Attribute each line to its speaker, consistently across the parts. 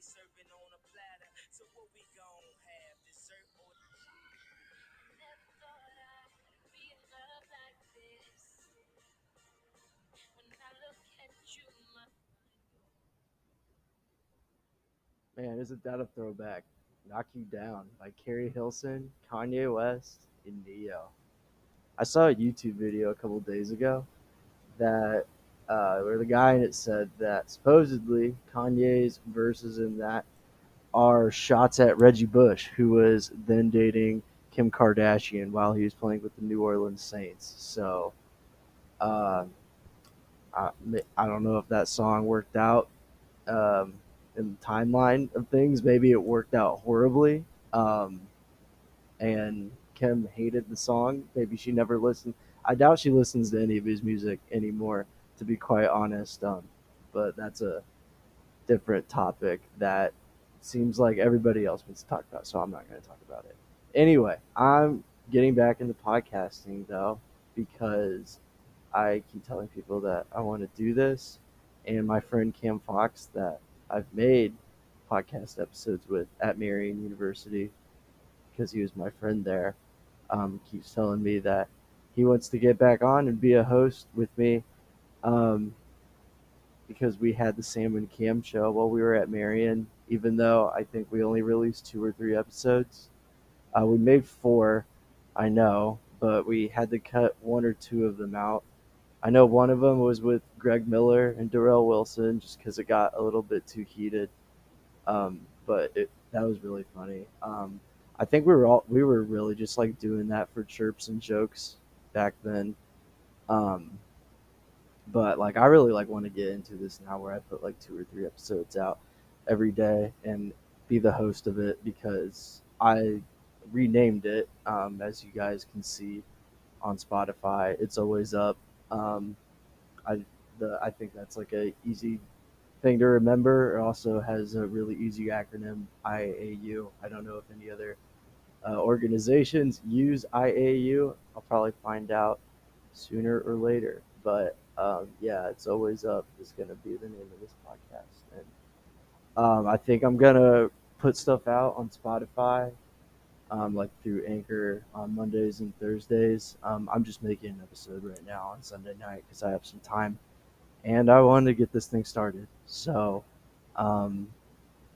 Speaker 1: serving on a platter. So what we gon' have? Dessert or Never thought I'd be in love like this. When I look at you, my
Speaker 2: Man, isn't that a throwback? Knock You Down by Keri Hilson, Kanye West, and Ne-Yo. I saw a YouTube video a couple days ago that uh, where the guy in it said that supposedly Kanye's verses in that are shots at Reggie Bush, who was then dating Kim Kardashian while he was playing with the New Orleans Saints. So, uh, I, I don't know if that song worked out um, in the timeline of things. Maybe it worked out horribly. Um, and Kim hated the song. Maybe she never listened. I doubt she listens to any of his music anymore, to be quite honest. Um, but that's a different topic that seems like everybody else wants to talk about, so I'm not going to talk about it. Anyway, I'm getting back into podcasting though because I keep telling people that I want to do this, and my friend Cam Fox that I've made podcast episodes with at Marian University because he was my friend there um, keeps telling me that he wants to get back on and be a host with me um, because we had the Sam and Cam show while we were at Marian, Even though I think we only released two or three episodes, uh, we made four, I know, but we had to cut one or two of them out. I know one of them was with Greg Miller and Darrell Wilson, just because it got a little bit too heated. Um, but it, that was really funny. Um, I think we were all we were really just like doing that for chirps and jokes back then. Um, but like I really like want to get into this now where I put like two or three episodes out every day and be the host of it because I renamed it um, as you guys can see on Spotify. It's always up. Um, I the I think that's like a easy thing to remember. It also has a really easy acronym IAU. I don't know if any other uh, organizations use IAU. I'll probably find out sooner or later. But um, yeah, it's always up is going to be the name of this podcast. And um, I think I'm going to put stuff out on Spotify, um, like through Anchor on Mondays and Thursdays. Um, I'm just making an episode right now on Sunday night because I have some time and I wanted to get this thing started. So, um,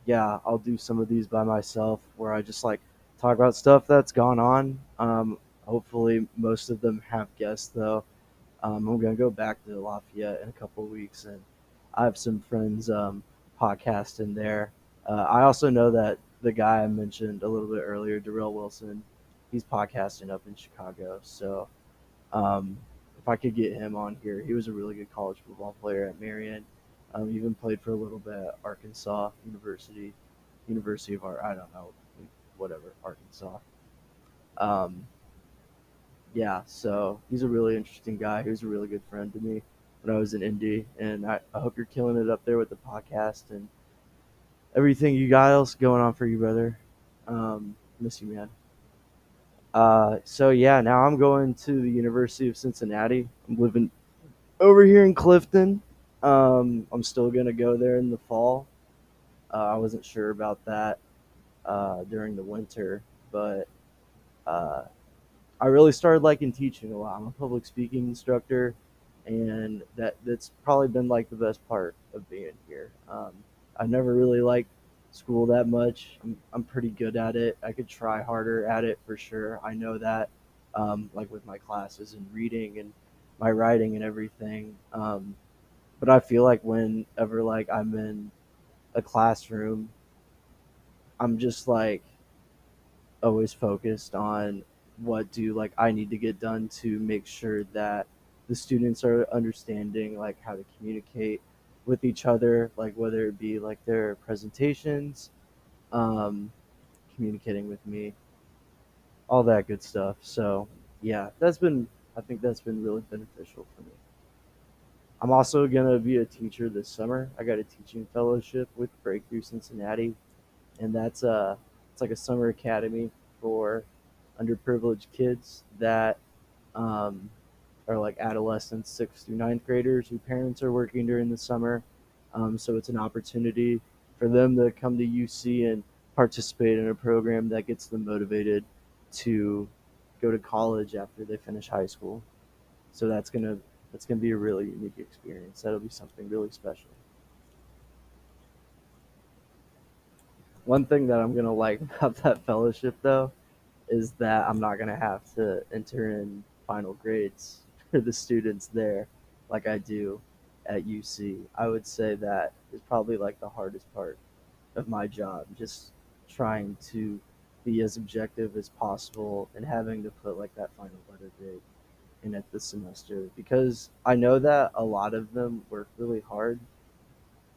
Speaker 2: yeah, I'll do some of these by myself where I just like talk about stuff that's gone on. Um, hopefully, most of them have guests though. Um, I'm gonna go back to Lafayette in a couple weeks, and I have some friends um, podcast in there. Uh, I also know that the guy I mentioned a little bit earlier, Darrell Wilson, he's podcasting up in Chicago. So um, if I could get him on here, he was a really good college football player at Marian. Um, even played for a little bit at Arkansas University, University of Art. I don't know whatever, Arkansas. Um, yeah, so he's a really interesting guy. He was a really good friend to me when I was in Indy, and I, I hope you're killing it up there with the podcast and everything you got else going on for you, brother. Um, miss you, man. Uh, so yeah, now I'm going to the University of Cincinnati. I'm living over here in Clifton. Um, I'm still gonna go there in the fall. Uh, I wasn't sure about that uh, during the winter, but uh, I really started liking teaching a lot. I'm a public speaking instructor, and that that's probably been like the best part of being here. Um, I never really liked school that much. I'm I'm pretty good at it. I could try harder at it for sure. I know that, um, like with my classes and reading and my writing and everything. Um, but I feel like whenever like I'm in a classroom I'm just like always focused on what do like I need to get done to make sure that the students are understanding like how to communicate with each other, like whether it be like their presentations, um, communicating with me, all that good stuff. So yeah, that's been I think that's been really beneficial for me. I'm also gonna be a teacher this summer. I got a teaching fellowship with Breakthrough Cincinnati and that's a it's like a summer academy for underprivileged kids that um, are like adolescents, sixth through ninth graders whose parents are working during the summer. Um, so it's an opportunity for them to come to UC and participate in a program that gets them motivated to go to college after they finish high school. So that's gonna that's gonna be a really unique experience. That'll be something really special. One thing that I'm gonna like about that fellowship though is that I'm not gonna have to enter in final grades for the students there like I do at UC. I would say that is probably like the hardest part of my job, just trying to be as objective as possible and having to put like that final letter grade in at the semester because I know that a lot of them work really hard,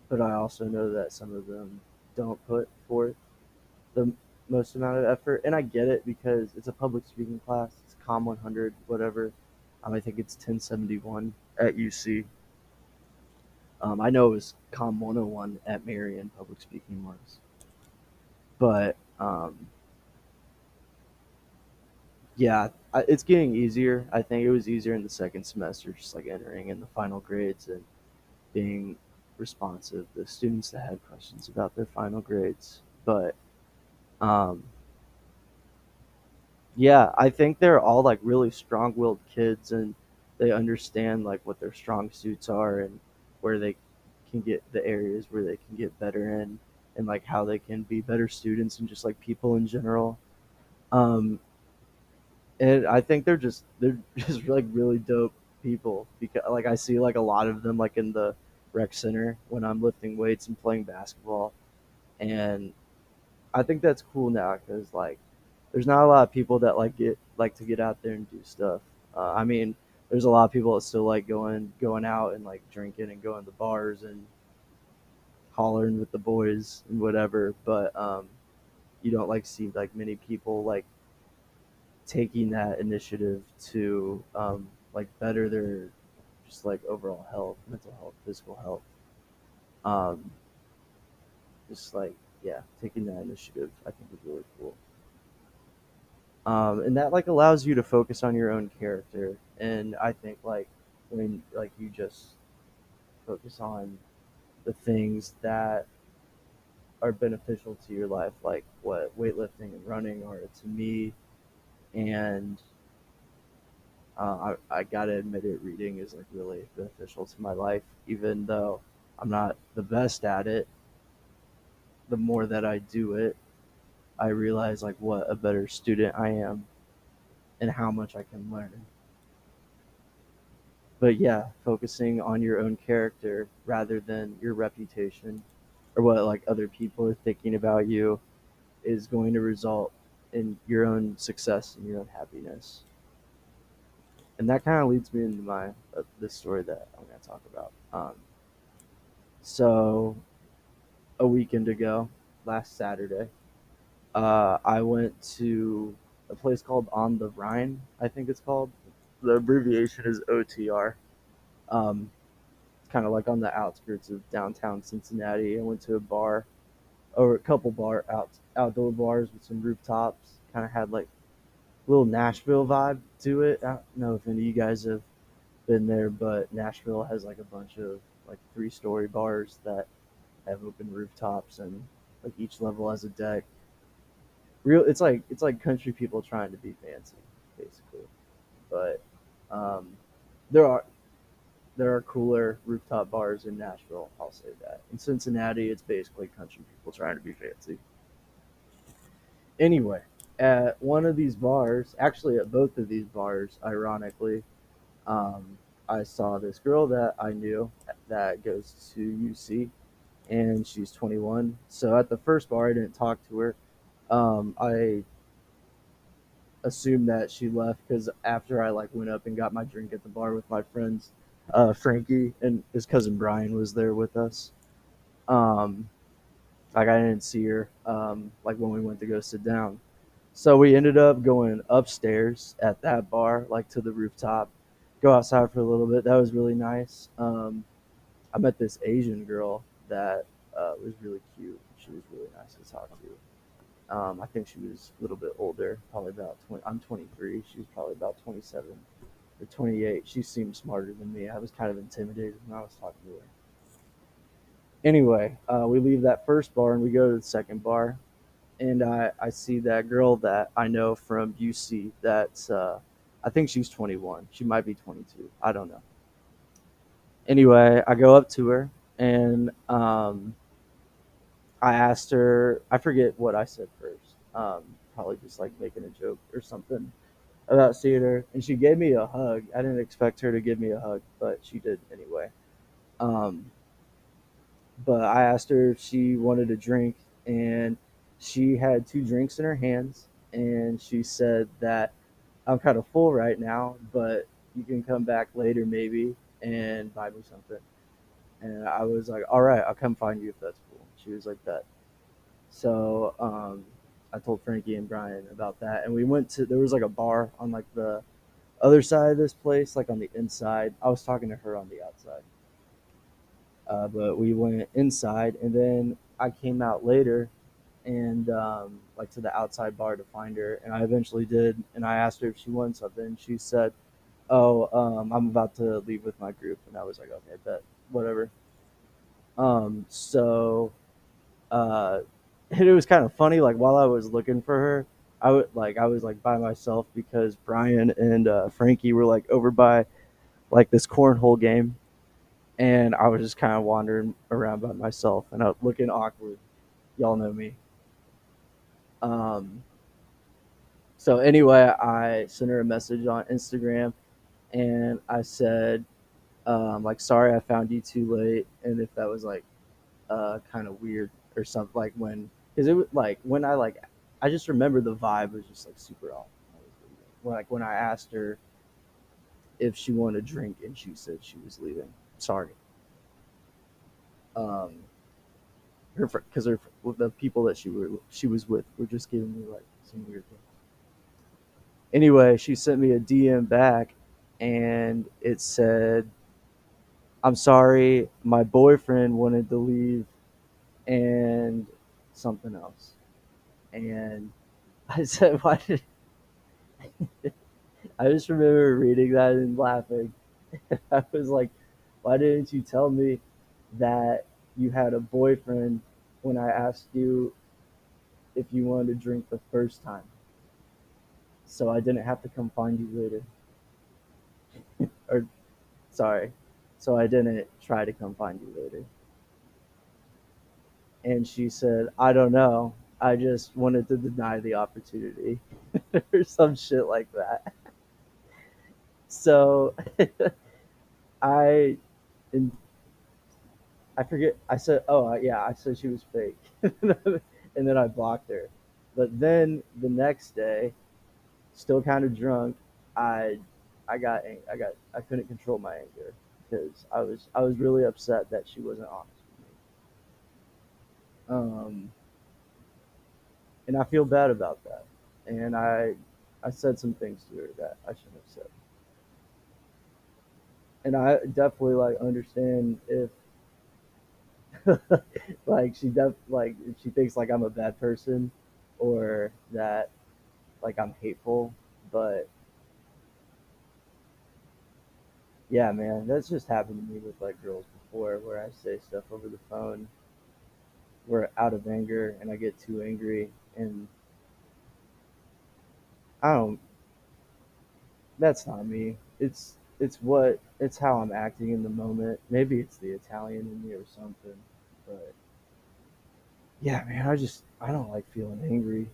Speaker 2: but I also know that some of them don't put forth the most amount of effort. And I get it because it's a public speaking class, it's COM 100, whatever. Um, I think it's 1071 at UC. Um, I know it was COM 101 at Marian Public Speaking was. But um, yeah, it's getting easier. I think it was easier in the second semester, just like entering in the final grades and being responsive to students that had questions about their final grades. But um, yeah, I think they're all like really strong-willed kids, and they understand like what their strong suits are and where they can get the areas where they can get better in, and like how they can be better students and just like people in general. Um, and I think they're just they're just like really dope people because like I see like a lot of them like in the rec center when I'm lifting weights and playing basketball, and I think that's cool now because like there's not a lot of people that like get like to get out there and do stuff. Uh, I mean, there's a lot of people that still like going going out and like drinking and going to bars and hollering with the boys and whatever, but um, you don't like see like many people like taking that initiative to um, like better their just like overall health, mental health, physical health. Um, just like yeah, taking that initiative, I think is really cool. Um, and that like allows you to focus on your own character. And I think like when like you just focus on the things that are beneficial to your life, like what weightlifting and running are to me, and uh, I, I gotta admit it, reading is like really beneficial to my life, even though I'm not the best at it. The more that I do it, I realize like what a better student I am and how much I can learn. But yeah, focusing on your own character rather than your reputation or what like other people are thinking about you is going to result in your own success and your own happiness. And that kind of leads me into my uh, this story that I'm going to talk about. Um, so, a weekend ago, last Saturday, uh, I went to a place called On the Rhine. I think it's called. The abbreviation is OTR. Um, kind of like on the outskirts of downtown Cincinnati. I went to a bar, or a couple bar out outdoor bars with some rooftops. Kind of had like a little Nashville vibe to it. I don't know if any of you guys have been there, but Nashville has like a bunch of like three story bars that have open rooftops and like each level has a deck. Real, it's like it's like country people trying to be fancy, basically. But um, there are there are cooler rooftop bars in Nashville. I'll say that. In Cincinnati, it's basically country people trying to be fancy. Anyway, at one of these bars, actually at both of these bars, ironically, um, I saw this girl that I knew that goes to UC, and she's 21. So at the first bar, I didn't talk to her. Um, I assumed that she left because after I like went up and got my drink at the bar with my friends, uh, Frankie and his cousin Brian was there with us. Um, like I didn't see her um, like when we went to go sit down. So we ended up going upstairs at that bar, like to the rooftop, go outside for a little bit. That was really nice. Um, I met this Asian girl that uh, was really cute. She was really nice to talk to. Um, I think she was a little bit older, probably about 20. I'm 23. She was probably about 27 or 28. She seemed smarter than me. I was kind of intimidated when I was talking to her. anyway, uh, we leave that first bar and we go to the second bar, and I I see that girl that I know from UC. That's uh, I think she's 21. She might be 22. I don't know. Anyway, I go up to her and um, I asked her. I forget what I said first. Um, probably just like making a joke or something about seeing her, and she gave me a hug. I didn't expect her to give me a hug, but she did anyway. Um, but I asked her if she wanted a drink, and she had two drinks in her hands, and she said that I'm kind of full right now, but you can come back later maybe and buy me something. And I was like, all right, I'll come find you if that's cool. She was like that. So um, I told Frankie and Brian about that, and we went to there was like a bar on like the other side of this place, like on the inside. I was talking to her on the outside, uh, but we went inside, and then I came out later and um, like to the outside bar to find her, and I eventually did, and I asked her if she wanted something. She said, "Oh, um, I'm about to leave with my group," and I was like, "Okay, bet, whatever." Um, so uh, it was kind of funny. Like while I was looking for her, I would like I was like by myself because Brian and uh, Frankie were like over by like this cornhole game, and I was just kind of wandering around by myself and I was looking awkward. Y'all know me. Um, so anyway, I sent her a message on Instagram, and I said, um, like, sorry I found you too late, and if that was like uh, kind of weird or something like when because it was like when I like I just remember the vibe was just like super off. Like when I asked her if she wanted a drink and she said she was leaving. Sorry. Um, her because her the people that she were she was with were just giving me like some weird things. Anyway, she sent me a DM back, and it said, "I'm sorry, my boyfriend wanted to leave and something else. And I said, why did I just remember reading that and laughing. I was like, why didn't you tell me that you had a boyfriend when I asked you if you wanted to drink the first time? So I didn't have to come find you later. or, sorry. So I didn't try to come find you later and she said, I don't know. I just wanted to deny the opportunity or some shit like that. So I and I forget I said oh yeah, I said she was fake. and then I blocked her. But then the next day, still kind of drunk, I I got I got I couldn't control my anger because I was I was really upset that she wasn't honest with me. um, and I feel bad about that. And I, I said some things to her that I shouldn't have said. And I definitely like understand if, like she def like she thinks like I'm a bad person, or that like I'm hateful. But yeah, man, that's just happened to me with like girls before, where I say stuff over the phone we're out of anger and I get too angry and I don't that's not me. It's it's what it's how I'm acting in the moment. Maybe it's the Italian in me or something. But yeah, man, I just I don't like feeling angry.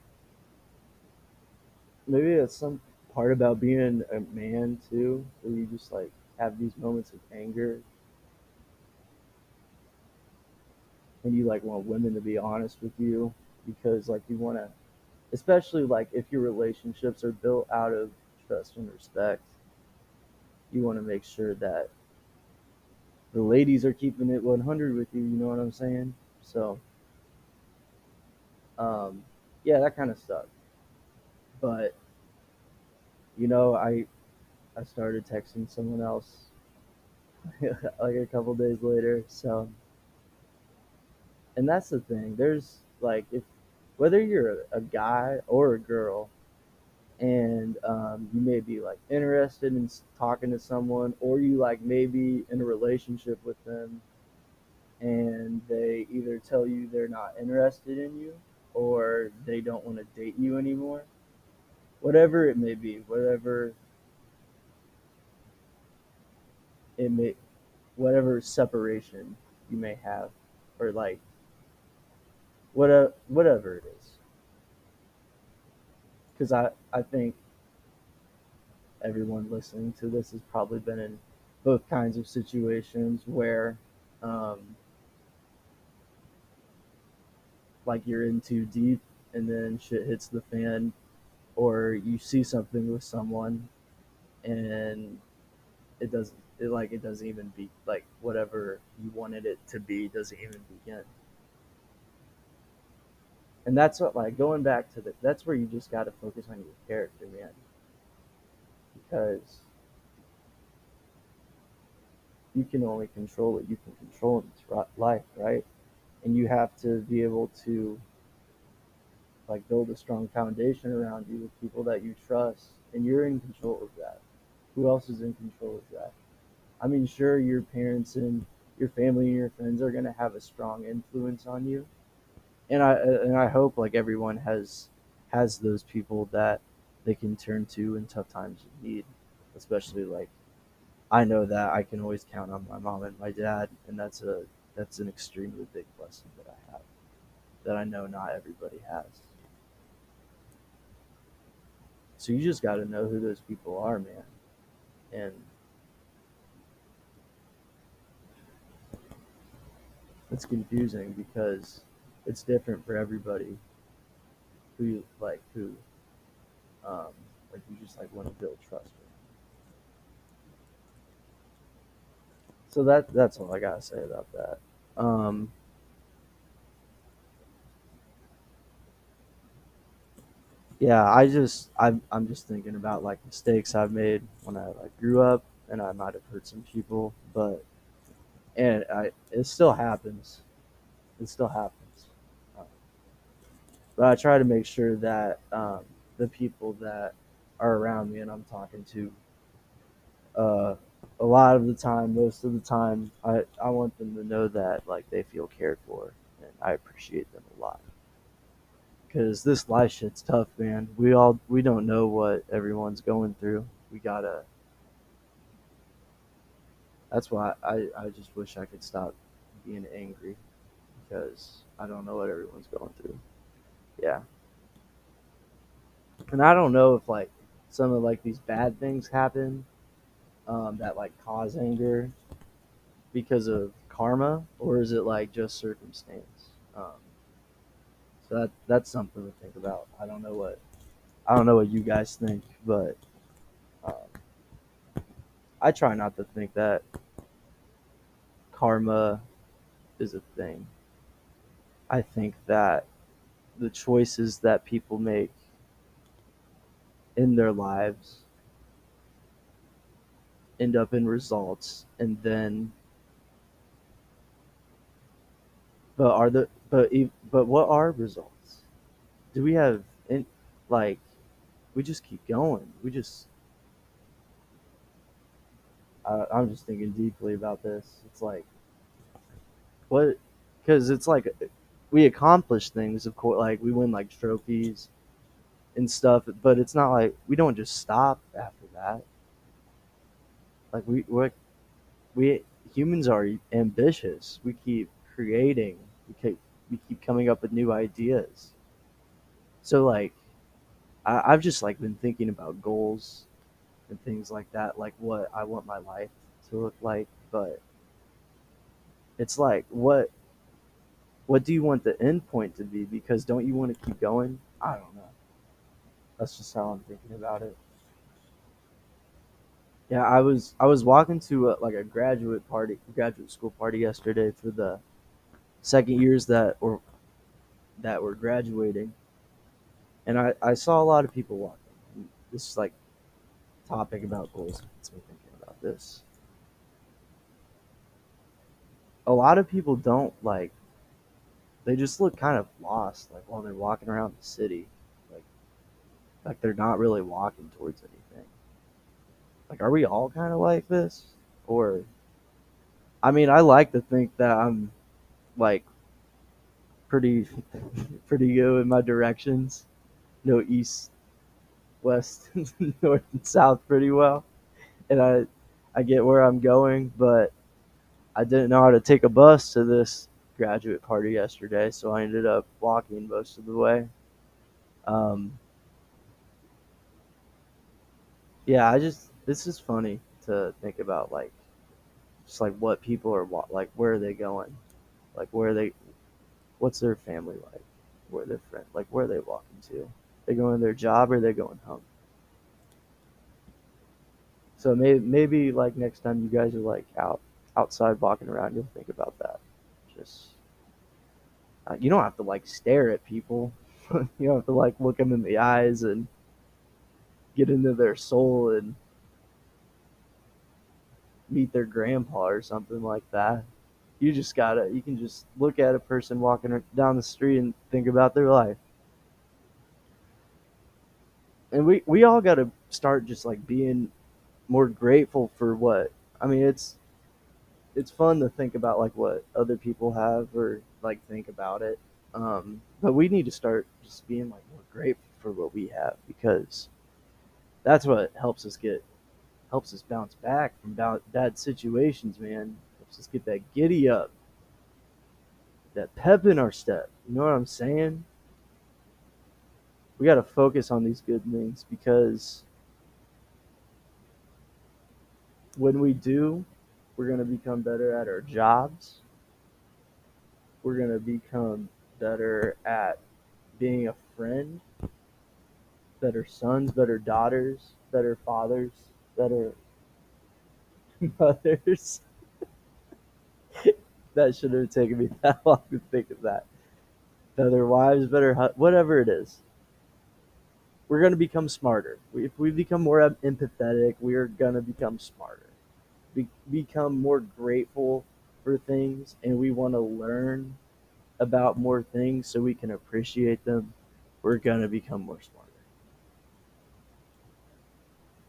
Speaker 2: Maybe that's some part about being a man too, where you just like have these moments of anger. And you like want women to be honest with you because like you want to especially like if your relationships are built out of trust and respect you want to make sure that the ladies are keeping it 100 with you you know what i'm saying? So um yeah that kind of stuff but you know i i started texting someone else like a couple days later so and that's the thing. There's like if whether you're a, guy or a girl, and um, you may be like interested in talking to someone, or you like maybe in a relationship with them, and they either tell you they're not interested in you or they don't want to date you anymore. Whatever it may be, whatever it may whatever separation you may have or like what whatever whatever it is. Because I, I think everyone listening to this has probably been in both kinds of situations where um, like you're in too deep and then shit hits the fan or you see something with someone and it doesn't it like it doesn't even be like whatever you wanted it to be doesn't even begin. And that's what like going back to the that's where you just got to focus on your character man. Because you can only control what you can control in this life right? And you have to be able to like build a strong foundation around you with people that you trust. And you're in control of that. Who else is in control of that i mean sure your parents and your family and your friends are going to have a strong influence on you. And i uh, and i hope like everyone has has those people that they can turn to in tough times of need. Especially like i know that i can always count on my mom and my dad and that's a that's an extremely big blessing that i have that i know not everybody has. So you just got to know who those people are man. And it's confusing because it's different for everybody who you like who um like you just like want to build trust with. So that that's all i gotta say about that. Um yeah i just i'm, I'm just thinking about like mistakes i've made when i like grew up and i might have hurt some people but and i it still happens it still happens um, but i try to make sure that um, the people that are around me and i'm talking to uh, a lot of the time most of the time i i want them to know that like they feel cared for and i appreciate them a lot because this life shit's tough, man. We all we don't know what everyone's going through. We gotta. That's why I I just wish I could stop being angry because I don't know what everyone's going through. Yeah. And I don't know if like some of like these bad things happen um, that like cause anger because of karma or is it like just circumstance? Um, so that that's something to think about. I don't know what I don't know what you guys think, but um, I try not to think that karma is a thing. I think that the choices that people make in their lives end up in results and then but are the but but what are results do we have in like we just keep going we just I, i'm just thinking deeply about this. It's like what because it's like we accomplish things of course like we win like trophies and stuff but it's not like we don't just stop after that. Like we we we humans are ambitious. We keep creating. We keep we keep coming up with new ideas. So like I, i've just like been thinking about goals and things like that like what i want my life to look like but it's like what what do you want the end point to be? Because don't you want to keep going? I don't know. That's just how i'm thinking about it. Yeah i was i was walking to a, like a graduate party graduate school party yesterday for the second years that were that were graduating. And i i saw a lot of people walking. This is like topic about goals gets me thinking about this. A lot of people don't like they just look kind of lost like while they're walking around the city. Like like they're not really walking towards anything. Like are we all kind of like this? Or i mean i like to think that i'm like pretty pretty good in my directions. No east, west, north, and south pretty well, and I I get where I'm going, but I didn't know how to take a bus to this graduate party yesterday, so I ended up walking most of the way. Um, yeah, I just this is funny to think about, like just like what people are like, where are they going, like where are they, what's their family like, where their friend, like where are they walking to? They going to their job or they're going home? So maybe maybe like next time you guys are like out outside walking around, you'll think about that. Just uh, you don't have to like stare at people. you don't have to like look them in the eyes and get into their soul and meet their grandpa or something like that. You just gotta, you can just look at a person walking down the street and think about their life. And we, we all gotta start just like being more grateful for what, I mean, it's, it's fun to think about like what other people have or like think about it. Um, but we need to start just being like more grateful for what we have because that's what helps us get helps us bounce back from bad situations, man. Helps us get that giddy up, that pep in our step. You know what I'm saying? We got to focus on these good things because when we do, we're going to become better at our jobs. We're going to become better at being a friend, better sons, better daughters, better fathers better mothers. that shouldn't have taken me that long to think of that. Better wives, better whatever it is. We're going to become smarter. If we become more empathetic, we are going to become smarter. Be- become more grateful for things, and we want to learn about more things so we can appreciate them. We're going to become more smarter.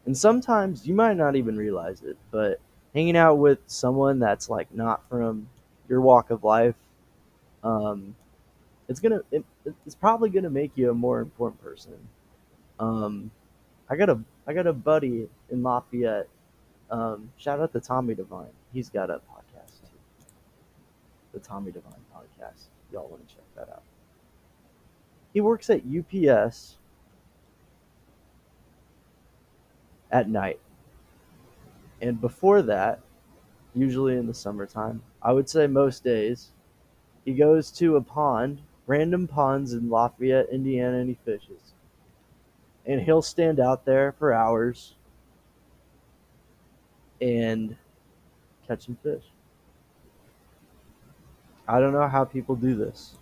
Speaker 2: And sometimes you might not even realize it, but hanging out with someone that's like not from your walk of life, um, it's gonna it, it's probably gonna make you a more important person. Um, I got a I got a buddy in Lafayette. Um, shout out to Tommy Devine. He's got a podcast too. The Tommy Devine podcast. Y'all want to check that out. He works at UPS at night. And before that, usually in the summertime, I would say most days, he goes to a pond, random ponds in Lafayette, Indiana, and he fishes. And he'll stand out there for hours and catch some fish. I don't know how people do this.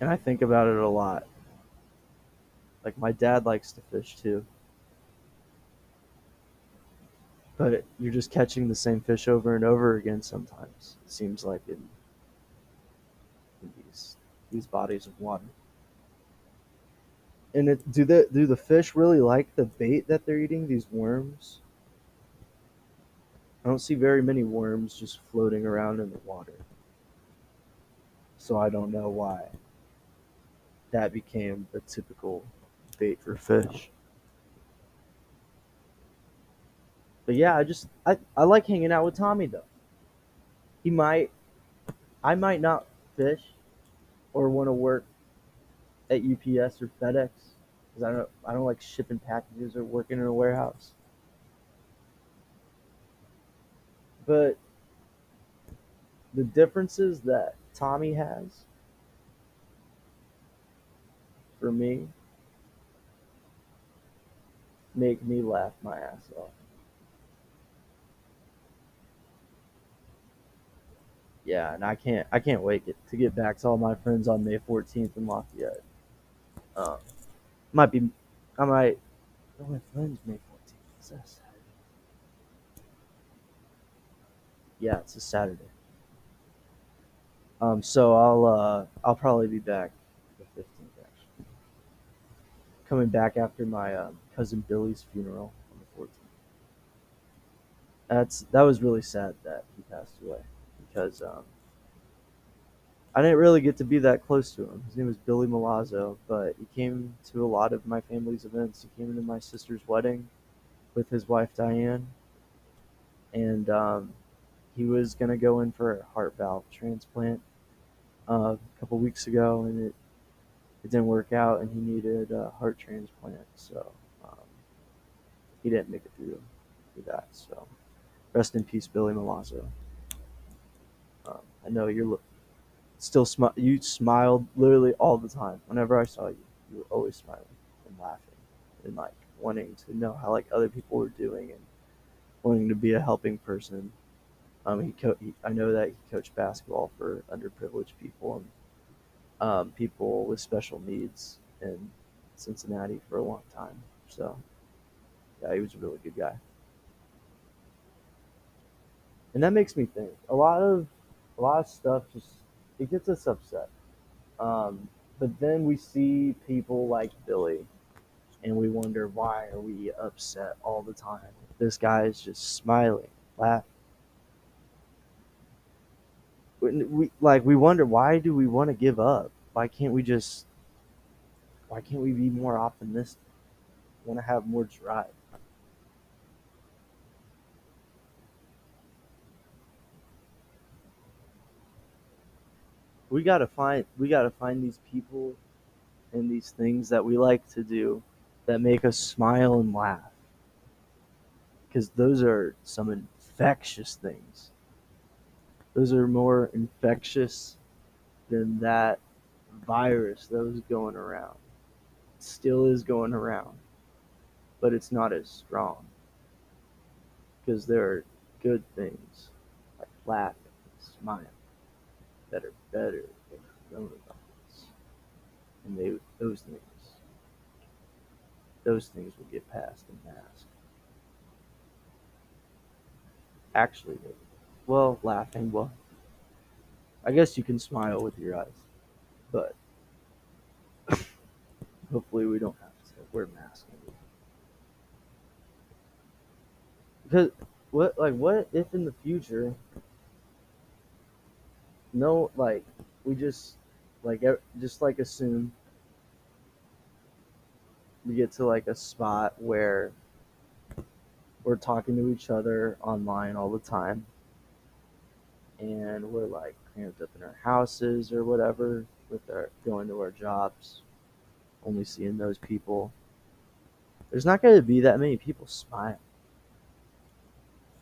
Speaker 2: And I think about it a lot. Like my dad likes to fish too. But you're just catching the same fish over and over again sometimes. It seems like in these bodies of water. And it, do the do the fish really like the bait that they're eating? These worms. I don't see very many worms just floating around in the water. So I don't know why that became the typical bait for fish. But yeah, I just I, I like hanging out with Tommy though. He might I might not fish or want to work at UPS or FedEx because I don't I don't like shipping packages or working in a warehouse. But the differences that Tommy has for me make me laugh my ass off. Yeah, and I can't I can't wait to get back to all my friends on May 14th in Lafayette. Um, might be I might all my friends May 14th. Is that Saturday? Yeah, it's a Saturday. Um, so I'll uh, I'll probably be back the 15th actually. Coming back after my um, cousin Billy's funeral on the 14th. that's that was really sad that he passed away because um, I didn't really get to be that close to him. His name was Billy Milazzo, but he came to a lot of my family's events. He came to my sister's wedding with his wife Diane, and um, he was gonna go in for a heart valve transplant uh, a couple weeks ago, and it it didn't work out, and he needed a heart transplant. So um, he didn't make it through through that. So rest in peace, Billy Milazzo. I know you're still smi- you smiled literally all the time. Whenever I saw you, you were always smiling and laughing and like wanting to know how like other people were doing and wanting to be a helping person. Um, he, co- he I know that he coached basketball for underprivileged people and um, people with special needs in Cincinnati for a long time. So yeah, he was a really good guy. And that makes me think a lot of a lot of stuff just it gets us upset. Um, but then we see people like Billy and we wonder why are we upset all the time? This guy is just smiling, laughing. We, we like we wonder why do we want to give up? Why can't we just why can't we be more optimistic? Want to have more drive? We gotta find we gotta find these people and these things that we like to do that make us smile and laugh because those are some infectious things. Those are more infectious than that virus that was going around. Still is going around, but it's not as strong because there are good things like laughing, smiling that are better than coronavirus, and they those things those things will get past the mask. Actually. Well, laughing. Well, I guess you can smile with your eyes, but hopefully we don't have to wear masks anymore. Because what, like, what if in the future, no, like, we just, like, just like assume we get to like a spot where we're talking to each other online all the time. And we're like cramped up in our houses or whatever with our going to our jobs only seeing those people. There's not going to be that many people smiling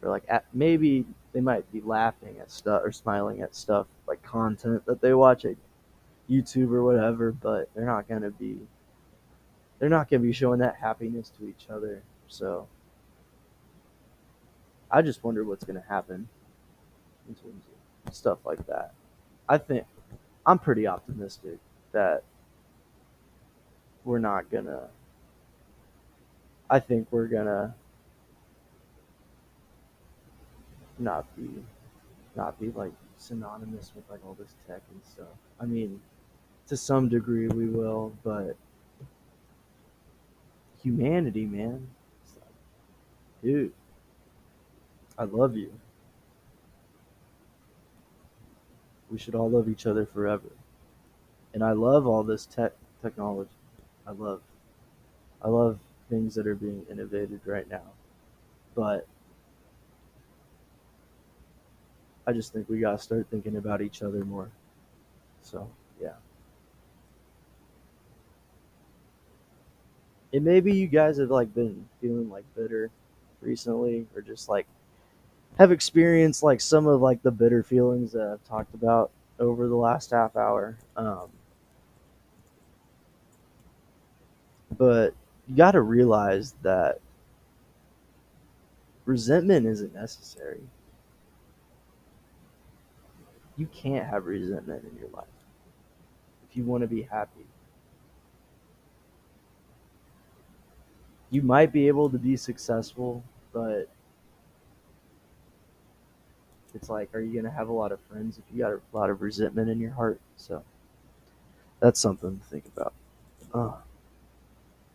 Speaker 2: or like at, maybe they might be laughing at stuff or smiling at stuff content that they watch at youtube or whatever but they're not to be they're not to be showing that happiness to each other. So i just wonder what's to happen in terms of stuff like that. I think i'm pretty optimistic that we're not gonna i think we're gonna not be not be like synonymous with like all this tech and stuff. I mean to some degree we will but humanity man. Like, dude i love you. We should all love each other forever. And i love all this tech technology. I love i love things that are being innovated right now. But i just think we gotta start thinking about each other more so yeah and maybe you guys have like been feeling like bitter recently or just like have experienced like some of like the bitter feelings that I've talked about over the last half hour. Um, but you got to realize that resentment isn't necessary. You can't have resentment in your life if you want to be happy. You might be able to be successful, but it's like, are you going to have a lot of friends if you got a lot of resentment in your heart? So that's something to think about.